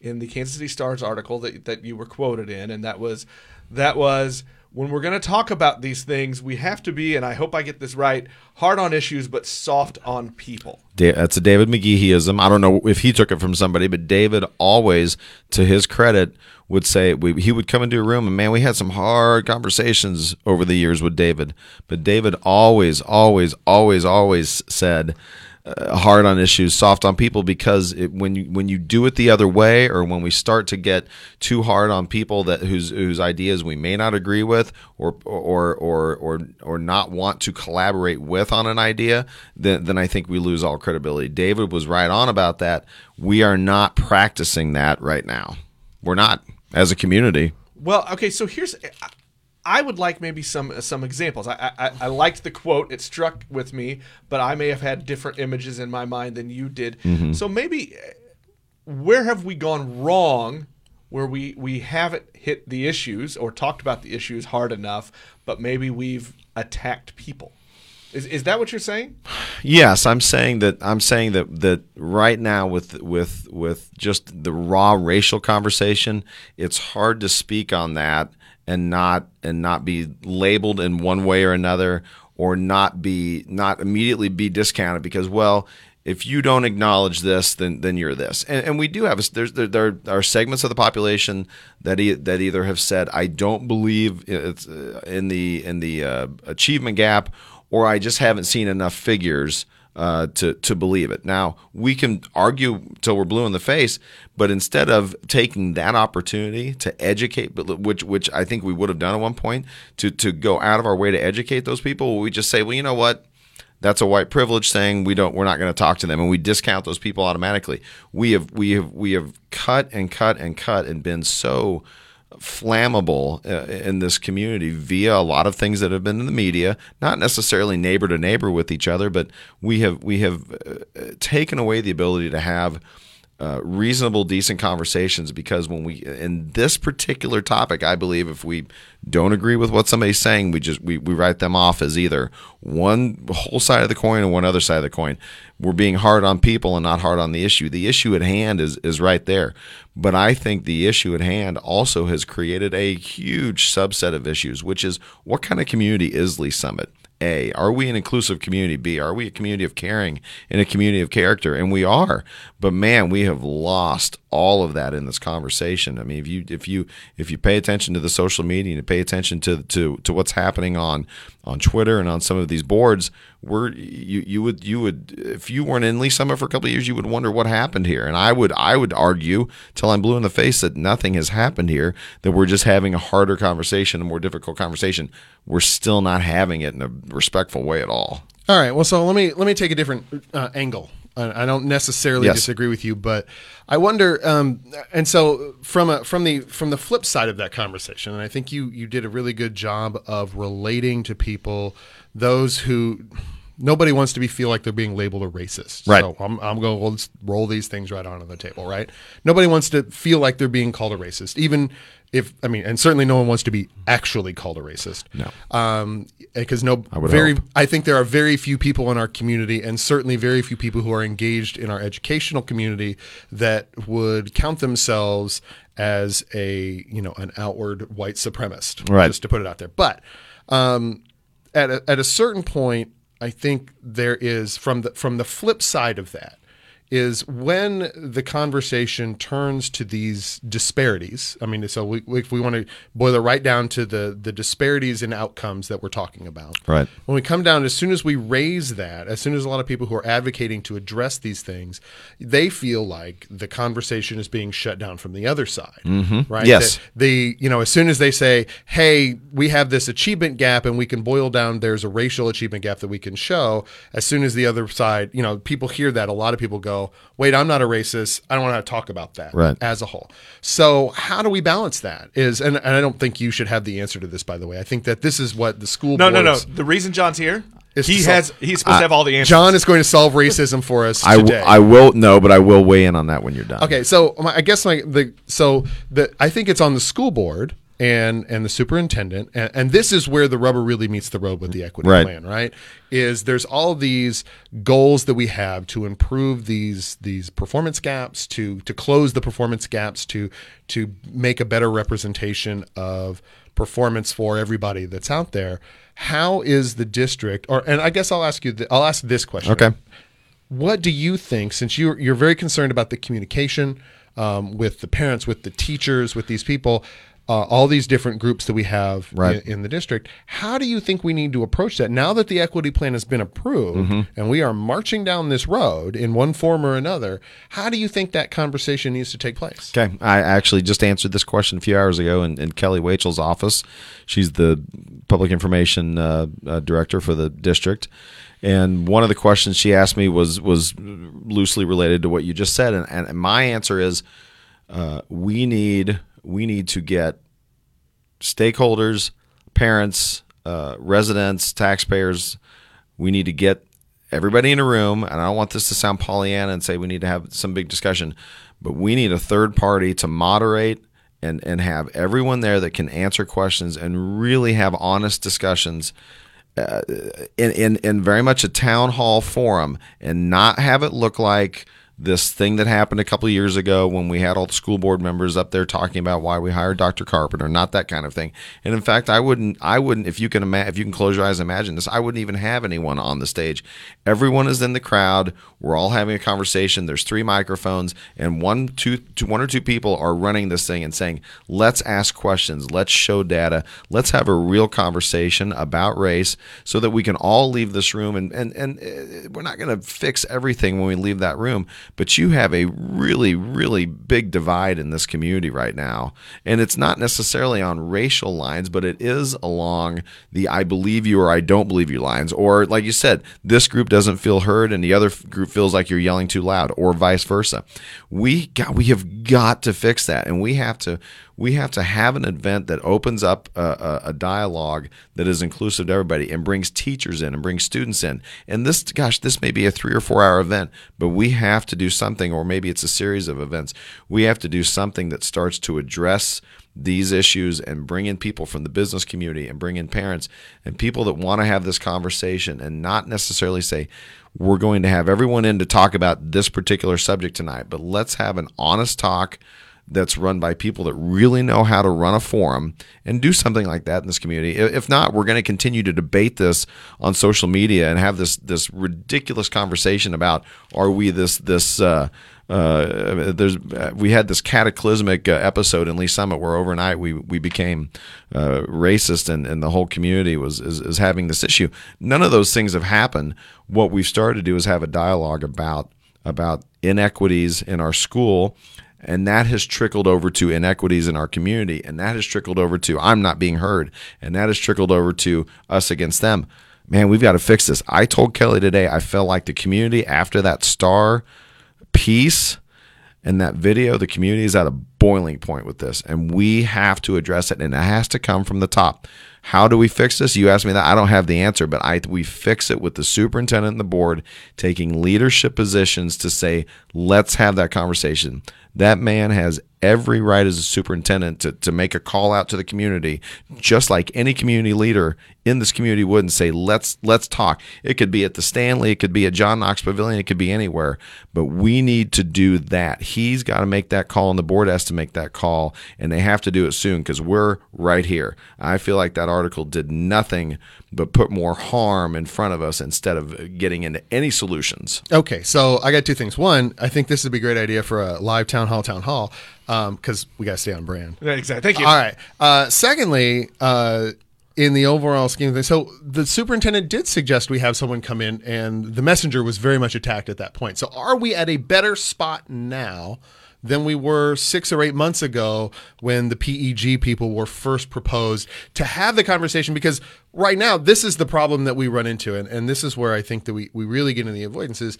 in the Kansas City Stars article that that you were quoted in, and that was that was when we're going to talk about these things, we have to be, and I hope I get this right, hard on issues but soft on people. That's a uh, David McGeheeism. I don't know if he took it from somebody, but David always, to his credit, would say we, he would come into a room and man, we had some hard conversations over the years with David. But David always, always, always, always said uh, hard on issues, soft on people, because it, when you when you do it the other way, or when we start to get too hard on people that whose whose ideas we may not agree with, or or or or or not want to collaborate with on an idea, then then I think we lose all credibility. David was right on about that. We are not practicing that right now. We're not as a community. Well, okay, so here's I would like maybe some some examples. I, I I liked the quote; it struck with me, but I may have had different images in my mind than you did. So maybe uh, where have we gone wrong? Where we we haven't hit the issues or talked about the issues hard enough, but maybe we've attacked people. Is is that what you're saying? Yes, I'm saying that I'm saying that that right now with with with just the raw racial conversation, it's hard to speak on that and not and not be labeled in one way or another or not be not immediately be discounted because well if you don't acknowledge this, then then you're this. And, and we do have there's there, there are segments of the population that e- that either have said I don't believe it's uh, in the in the uh, achievement gap, or I just haven't seen enough figures. Uh, to to believe it. Now we can argue till we're blue in the face, but instead of taking that opportunity to educate, which which I think we would have done at one point to to go out of our way to educate those people, we just say, well, you know what, that's a white privilege thing. we don't we're not going to talk to them and we discount those people automatically we have we have we have cut and cut and cut and been so flammable uh, in this community via a lot of things that have been in the media not necessarily neighbor to neighbor with each other but we have we have uh, taken away the ability to have uh, reasonable, decent conversations because when we in this particular topic, I believe if we don't agree with what somebody's saying, we just we, we write them off as either one whole side of the coin or one other side of the coin. We're being hard on people and not hard on the issue. The issue at hand is is right there. But I think the issue at hand also has created a huge subset of issues, which is what kind of community is Lee's Summit? A, are we an inclusive community? B, are we a community of caring and a community of character? And we are. But man, we have lost all of that in this conversation. I mean, if you if you if you pay attention to the social media and pay attention to to to what's happening on on Twitter and on some of these boards, we're you you would you would if you weren't in Lee's Summit for a couple of years, you would wonder what happened here. And I would I would argue till I'm blue in the face that nothing has happened here. That we're just having a harder conversation, a more difficult conversation. We're still not having it in a respectful way at all. All right. Well, so let me let me take a different uh, angle. I I don't necessarily Yes. disagree with you, but I wonder. Um, and so from a, from the from the flip side of that conversation, and I think you you did a really good job of relating to people, those who nobody wants to be feel like they're being labeled a racist. Right. So I'm I'm going to let's roll these things right onto the table. Right. Nobody wants to feel like they're being called a racist, even if I mean, and certainly no one wants to be actually called a racist. No. Um, because no, would very hope. I think there are very few people in our community, and certainly very few people who are engaged in our educational community that would count themselves as a you know an outward white supremacist, Right. Just to put it out there. But um, at a, at a certain point, I think there is from the from the flip side of that is when the conversation turns to these disparities. I mean, so we, if we want to boil it right down to the the disparities in outcomes that we're talking about. Right. When we come down, as soon as we raise that, as soon as a lot of people who are advocating to address these things, they feel like the conversation is being shut down from the other side. Mm-hmm. Right. Yes. That the you know as soon as they say, "Hey, we have this achievement gap, and we can boil down," there's a racial achievement gap that we can show. As soon as the other side, you know, people hear that, a lot of people go, "Wait, I'm not a racist. I don't want to talk about that." Right. As a whole. So how do we balance that? Is and, and I don't think you should have the answer to this. By the way, I think that this is what the school No, no, no. The reason John's here, Is he to has solve- he's supposed to have all the answers. John is going to solve racism for us I, w- today. I will no, but I will weigh in on that when you're done. Okay, so my, I guess my the so the I think it's on the school board and and the superintendent, and, and this is where the rubber really meets the road with the equity Right. plan, right? Is there's all these goals that we have to improve these these performance gaps, to to close the performance gaps, to to make a better representation of performance for everybody that's out there. How is the district, or and I guess I'll ask you, th- I'll ask this question. Okay. What do you think, since you're you're very concerned about the communication um, with the parents, with the teachers, with these people, uh, all these different groups that we have Right. in, in the district? How do you think we need to approach that now that the equity plan has been approved Mm-hmm. and we are marching down this road in one form or another? How do you think that conversation needs to take place? Okay. I actually just answered this question a few hours ago in, in Kelly Wachel's office. She's the public information uh, uh, director for the district. And one of the questions she asked me was was loosely related to what you just said. And, and my answer is uh, we need we need to get stakeholders, parents, uh, residents, taxpayers. We need to get everybody in a room, and I don't want this to sound Pollyanna and say we need to have some big discussion, but we need a third party to moderate and and have everyone there that can answer questions and really have honest discussions in, in in very much a town hall forum and not have it look like this thing that happened a couple years ago when we had all the school board members up there talking about why we hired Dr. Carpenter, not that kind of thing. And in fact, I wouldn't, I wouldn't, if you can imagine, if you can close your eyes and imagine this, I wouldn't even have anyone on the stage. Everyone is in the crowd. We're all having a conversation. There's three microphones, and one, two, two, one or two people are running this thing and saying, "Let's ask questions. Let's show data. Let's have a real conversation about race, so that we can all leave this room and and and uh, we're not going to fix everything when we leave that room." But you have a really, really big divide in this community right now. And it's not necessarily on racial lines, but it is along the I believe you or I don't believe you lines. Or, like you said, this group doesn't feel heard and the other group feels like you're yelling too loud, or vice versa. We got, we have got to fix that. And we have to we have to have an event that opens up a, a, dialogue that is inclusive to everybody and brings teachers in and brings students in. And this, gosh, this may be a three or four hour event, but we have to do something, or maybe it's a series of events. We have to do something that starts to address these issues and bring in people from the business community and bring in parents and people that want to have this conversation and not necessarily say, we're going to have everyone in to talk about this particular subject tonight, but let's have an honest talk that's run by people that really know how to run a forum and do something like that in this community. If not, we're going to continue to debate this on social media and have this this ridiculous conversation about are we this this uh, uh, there's uh, we had this cataclysmic uh, episode in Lee's Summit where overnight we we became uh, racist and, and the whole community was is, is having this issue. None of those things have happened. What we've started to do is have a dialogue about about inequities in our school and that has trickled over to inequities in our community. And that has trickled over to I'm not being heard. And that has trickled over to us against them. Man, we've got to fix this. I told Kelly today, I felt like the community after that star piece and that video, the community is at a boiling point with this. And we have to address it. And it has to come from the top. How do we fix this? You asked me that. I don't have the answer, but I we fix it with the superintendent and the board taking leadership positions to say, let's have that conversation. That man has every right as a superintendent to, to make a call out to the community, just like any community leader in this community would and say, let's let's talk. It could be at the Stanley, it could be at John Knox Pavilion, it could be anywhere. But we need to do that. He's got to make that call, and the board has to make that call, and they have to do it soon because we're right here. I feel like that article did nothing but put more harm in front of us instead of getting into any solutions. Okay, so I got two things. One, I think this would be a great idea for a live town hall town hall because um, we got to stay on brand. Exactly. Thank you. All right. Uh, secondly, uh, in the overall scheme of things, so the superintendent did suggest we have someone come in, and the messenger was very much attacked at that point. So, are we at a better spot now? than we were six or eight months ago when the PEG people were first proposed to have the conversation. Because right now, this is the problem that we run into. And, and this is where I think that we, we really get in the avoidances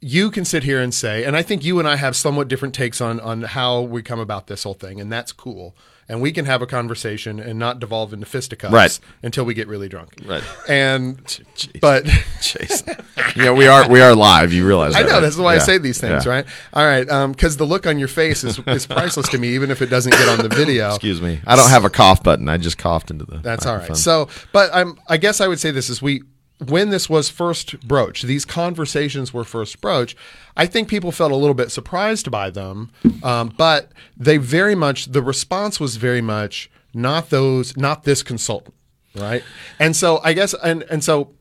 you can sit here and say, and I think you and I have somewhat different takes on on how we come about this whole thing, and that's cool. And we can have a conversation and not devolve into fisticuffs right. until we get really drunk. Right. And Jeez. but Jason. yeah, we are we are live. You realize I know right? that's why yeah. I say these things, yeah. right? All right, because um, the look on your face is, is priceless to me, even if it doesn't get on the video. Excuse me, I don't have a cough button. I just coughed into the. That's microphone. all right. So, but I'm. I guess I would say this is we when this was first broached, these conversations were first broached, I think people felt a little bit surprised by them, um, but they very much the response was very much not those, not this consultant, right? And so I guess, and and so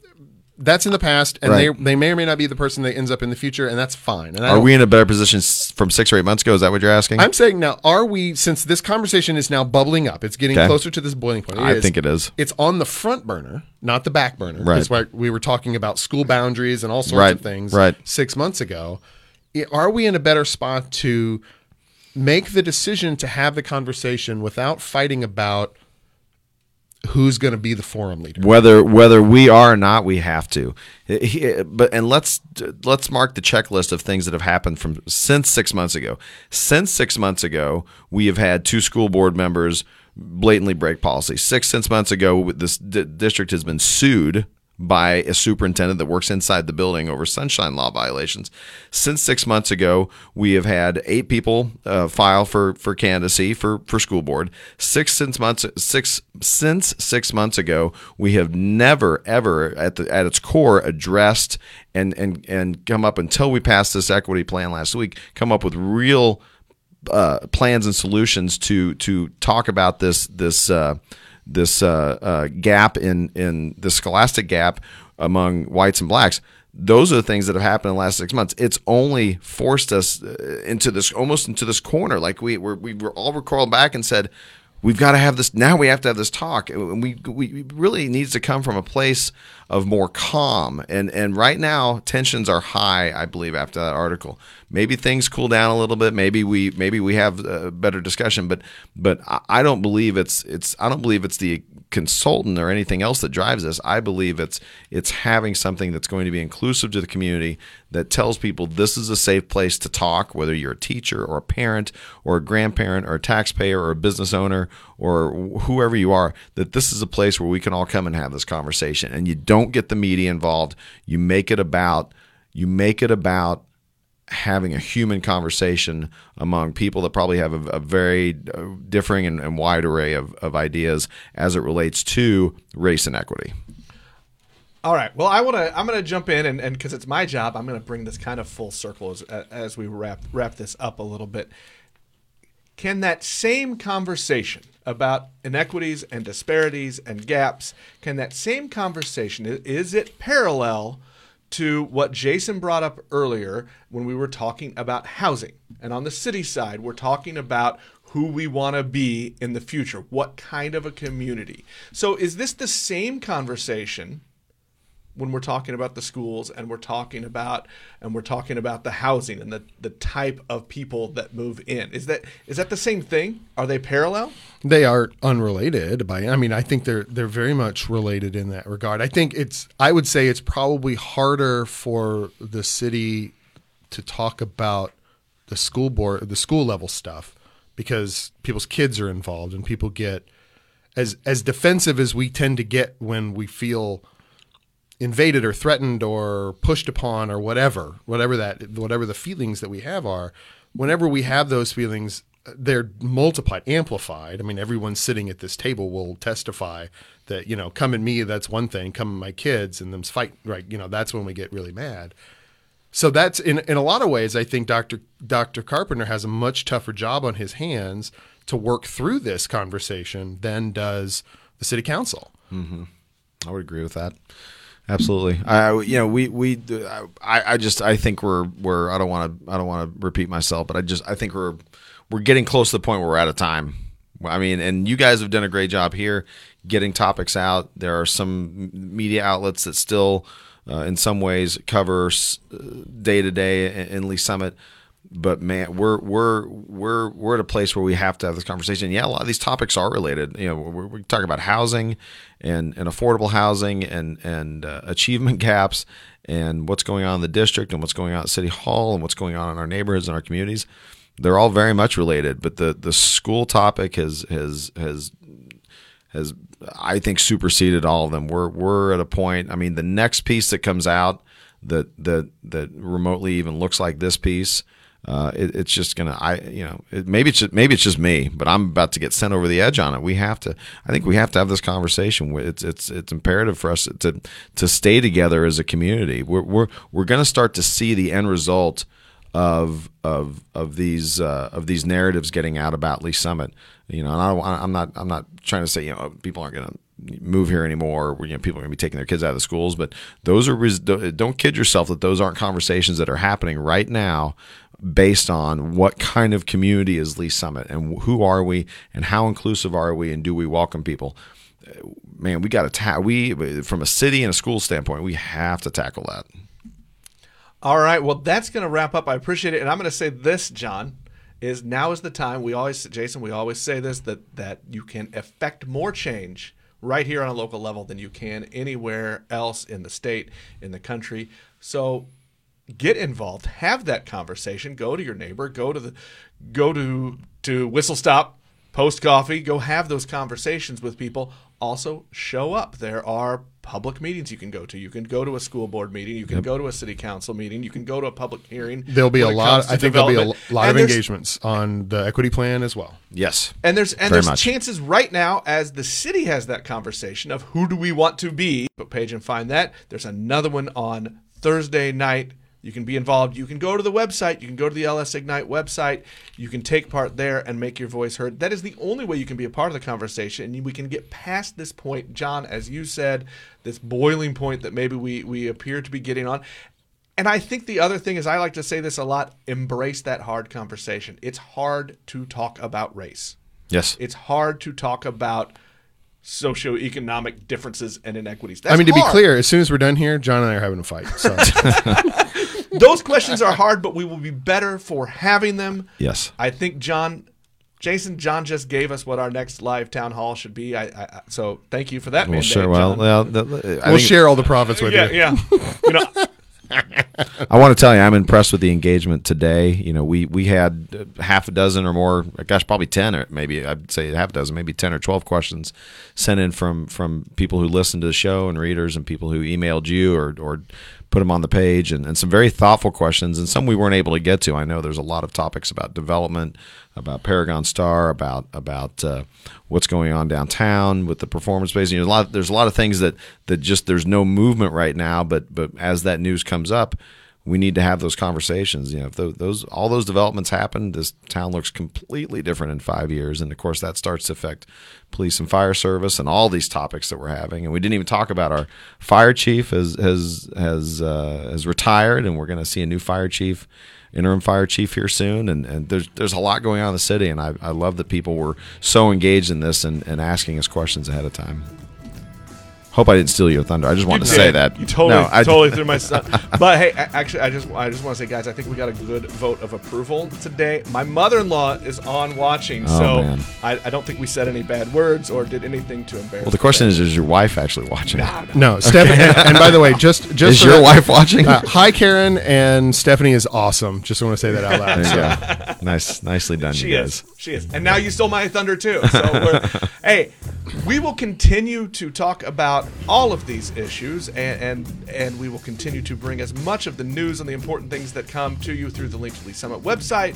that's in the past, and Right. they they may or may not be the person that ends up in the future, and that's fine. And Are we in a better position from six or eight months ago? Is that what you're asking? I'm saying now, are we? Since this conversation is now bubbling up, it's getting Okay. closer to this boiling point. I think it is. It's on the front burner, not the back burner. Right. That's why we were talking about school boundaries and all sorts Right, of things. right. Six months ago, are we in a better spot to make the decision to have the conversation without fighting about who's going to be the forum leader? whether whether we are or not, we have to. But and let's let's mark the checklist of things that have happened from since six months ago. Since six months ago, we have had two school board members blatantly break policy. Six since months ago, this d- district has been sued by a superintendent that works inside the building over sunshine law violations. Since six months ago, we have had eight people uh, file for, for candidacy for, for school board. Six since months six since six months ago, we have never ever at the at its core addressed and and and come up until we passed this equity plan last week. Come up with real uh, plans and solutions to to talk about this this. Uh, this uh, uh, gap in in the scholastic gap among whites and blacks. Those are the things that have happened in the last six months. It's only forced us uh, into this almost into this corner. Like we were, we were all recalled back and said, we've got to have this now we have to have this talk. And we we really needs to come from a place of more calm. And and right now tensions are high i believe after that article. Maybe things cool down a little bit. Maybe we maybe we have a better discussion. But but i don't believe it's it's i don't believe it's the consultant or anything else that drives this. I believe it's it's having something that's going to be inclusive to the community that tells people this is a safe place to talk, whether you're a teacher or a parent or a grandparent or a taxpayer or a business owner or whoever you are, that this is a place where we can all come and have this conversation. And you don't get the media involved. You make it about you make it about having a human conversation among people that probably have a, a very uh, differing and, and, wide array of, of ideas as it relates to race and equity. All right. Well, I want to. I'm going to jump in, and because it's my job, I'm going to bring this kind of full circle as, as we wrap wrap this up a little bit. Can that same conversation about inequities and disparities and gaps, can that same conversation is it parallel to what Jason brought up earlier when we were talking about housing. And on the city side, we're talking about who we want to be in the future, what kind of a community. So, is this the same conversation when we're talking about the schools and we're talking about and we're talking about the housing and the, the type of people that move in. Is that is that the same thing? Are they parallel? They are unrelated by i mean i think they're they're very much related in that regard. I think it's i would say it's probably harder for the city to talk about the school board the school level stuff because people's kids are involved and people get as as defensive as we tend to get when we feel invaded or threatened or pushed upon or whatever, whatever that whatever the feelings that we have are, whenever we have those feelings, they're multiplied, amplified. I mean, everyone sitting at this table will testify that you know, come at me, that's one thing. Come at my kids, and them fight. Right, you know, that's when we get really mad. So that's in in a lot of ways, I think Dr. Dr. Carpenter has a much tougher job on his hands to work through this conversation than does the city council. Mm-hmm. I would agree with that. Absolutely. I, you know, we, we, I, I just, I think we're, we're, I don't want to, I don't want to repeat myself, but I just, I think we're, we're getting close to the point where we're out of time. I mean, and you guys have done a great job here getting topics out. There are some media outlets that still, uh, in some ways, cover day to day in Lee's Summit but man, we're we're we're we're at a place where we have to have this conversation. Yeah, a lot of these topics are related. You know, we're, we're about housing and, and affordable housing and and uh, achievement gaps and what's going on in the district and what's going on at City Hall and what's going on in our neighborhoods and our communities. They're all very much related, but the the school topic has has has has I think superseded all of them. We're we're at a point. I mean, the next piece that comes out that that that remotely even looks like this piece uh, it, it's just gonna I you know it, maybe it's just, maybe it's just me, but I'm about to get sent over the edge on it. We have to. I think we have to have this conversation. It's it's it's imperative for us to to stay together as a community. We're we're we're gonna start to see the end result of of of these uh, of these narratives getting out about Lee's Summit. You know, and I, I'm not I'm not trying to say you know people aren't gonna move here anymore. You know, people are going to be taking their kids out of the schools, but those are don't kid yourself that those aren't conversations that are happening right now based on what kind of community is Lee's Summit and who are we and how inclusive are we and do we welcome people. Uh, man, we got to ta- we from a city and a school standpoint, we have to tackle that. All right, well that's going to wrap up. I appreciate it, and I'm going to say this, John, is now is the time. We always, Jason, we always say this that that you can affect more change right here on a local level than you can anywhere else in the state, in the country. So get involved have that conversation go to your neighbor go to the go to to whistle stop post coffee go have those conversations with people also show up. There are public meetings you can go to. You can go to a school board meeting. You can go to a city council meeting. You can go to a public hearing. There'll be a lot. I think there'll be a development. lot And of engagements on the equity plan as well. Yes. And there's and there's much. chances right now as the city has that conversation of who do we want to be. But page and find that. There's another one on Thursday night. You can be involved. You can go to the website. You can go to the LS Ignite website. You can take part there and make your voice heard. That is the only way you can be a part of the conversation. And we can get past this point, John, as you said, this boiling point that maybe we we appear to be getting on. And I think the other thing is, I like to say this a lot embrace that hard conversation. It's hard to talk about race. Yes. It's hard to talk about socioeconomic differences and inequities. That's I mean, to be clear, as soon as we're done here, John and I are having a fight. So those questions are hard, but we will be better for having them. yes. I think John, Jason, John just gave us what our next live town hall should be. I, I I- so thank you for that. Well, mandate, sure. Well, well the, the- we'll think- share all the profits with yeah, you. yeah. You know, I want to tell you, I'm impressed with the engagement today. You know, we we had uh, half a dozen or more, gosh, probably ten, or maybe I'd say half a dozen, maybe ten or twelve questions sent in from from people who listened to the show and readers and people who emailed you or or put them on the page and, and some very thoughtful questions and some we weren't able to get to. I know there's a lot of topics about development, about Paragon Star, about about uh, what's going on downtown with the performance space. You know, a lot there's a lot of things that that just there's no movement right now. But but as that news comes up, we need to have those conversations. You know, if tho- those all those developments happen, this town looks completely different in five years, and of course that starts to affect police and fire service and all these topics that we're having. And we didn't even talk about our fire chief has has has uh, has retired, and we're going to see a new fire chief. Interim fire chief here soon, and, and there's there's a lot going on in the city, and I, I love that people were so engaged in this and, and asking us questions ahead of time. Hope I didn't steal your thunder. I just wanted to You say that. You totally, No, I- totally threw my stuff. But hey, a- actually, I just, I just want to say, guys, I think we got a good vote of approval today. My mother-in-law is on watching, Oh, so man. I, I don't think we said any bad words or did anything to embarrass. Well, the question is: Is your wife actually watching? No, Stephanie. and, and by the way, just just Is so your that- wife watching? Uh, hi, Karen, and Stephanie is awesome. Just want to say that out loud. there you go. Nice, nicely done, She you is. She is. And now you stole my thunder too. So we're, hey, we will continue to talk about all of these issues and, and and we will continue to bring as much of the news and the important things that come to you through the Link to Lee's Summit website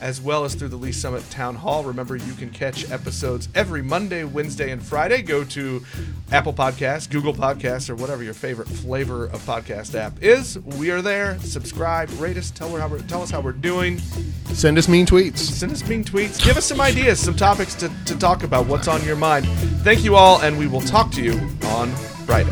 as well as through the Lee's Summit Town Hall. Remember you can catch episodes every Monday, Wednesday, and Friday. Go to Apple Podcasts, Google Podcasts, or whatever your favorite flavor of podcast app is. We are there. Subscribe, rate us, tell, her how we're, tell us how we're doing. Send us mean tweets. Send us mean tweets. Give us some ideas, some topics to, to talk about. What's on your mind? Thank you all, and we will talk to you on Friday.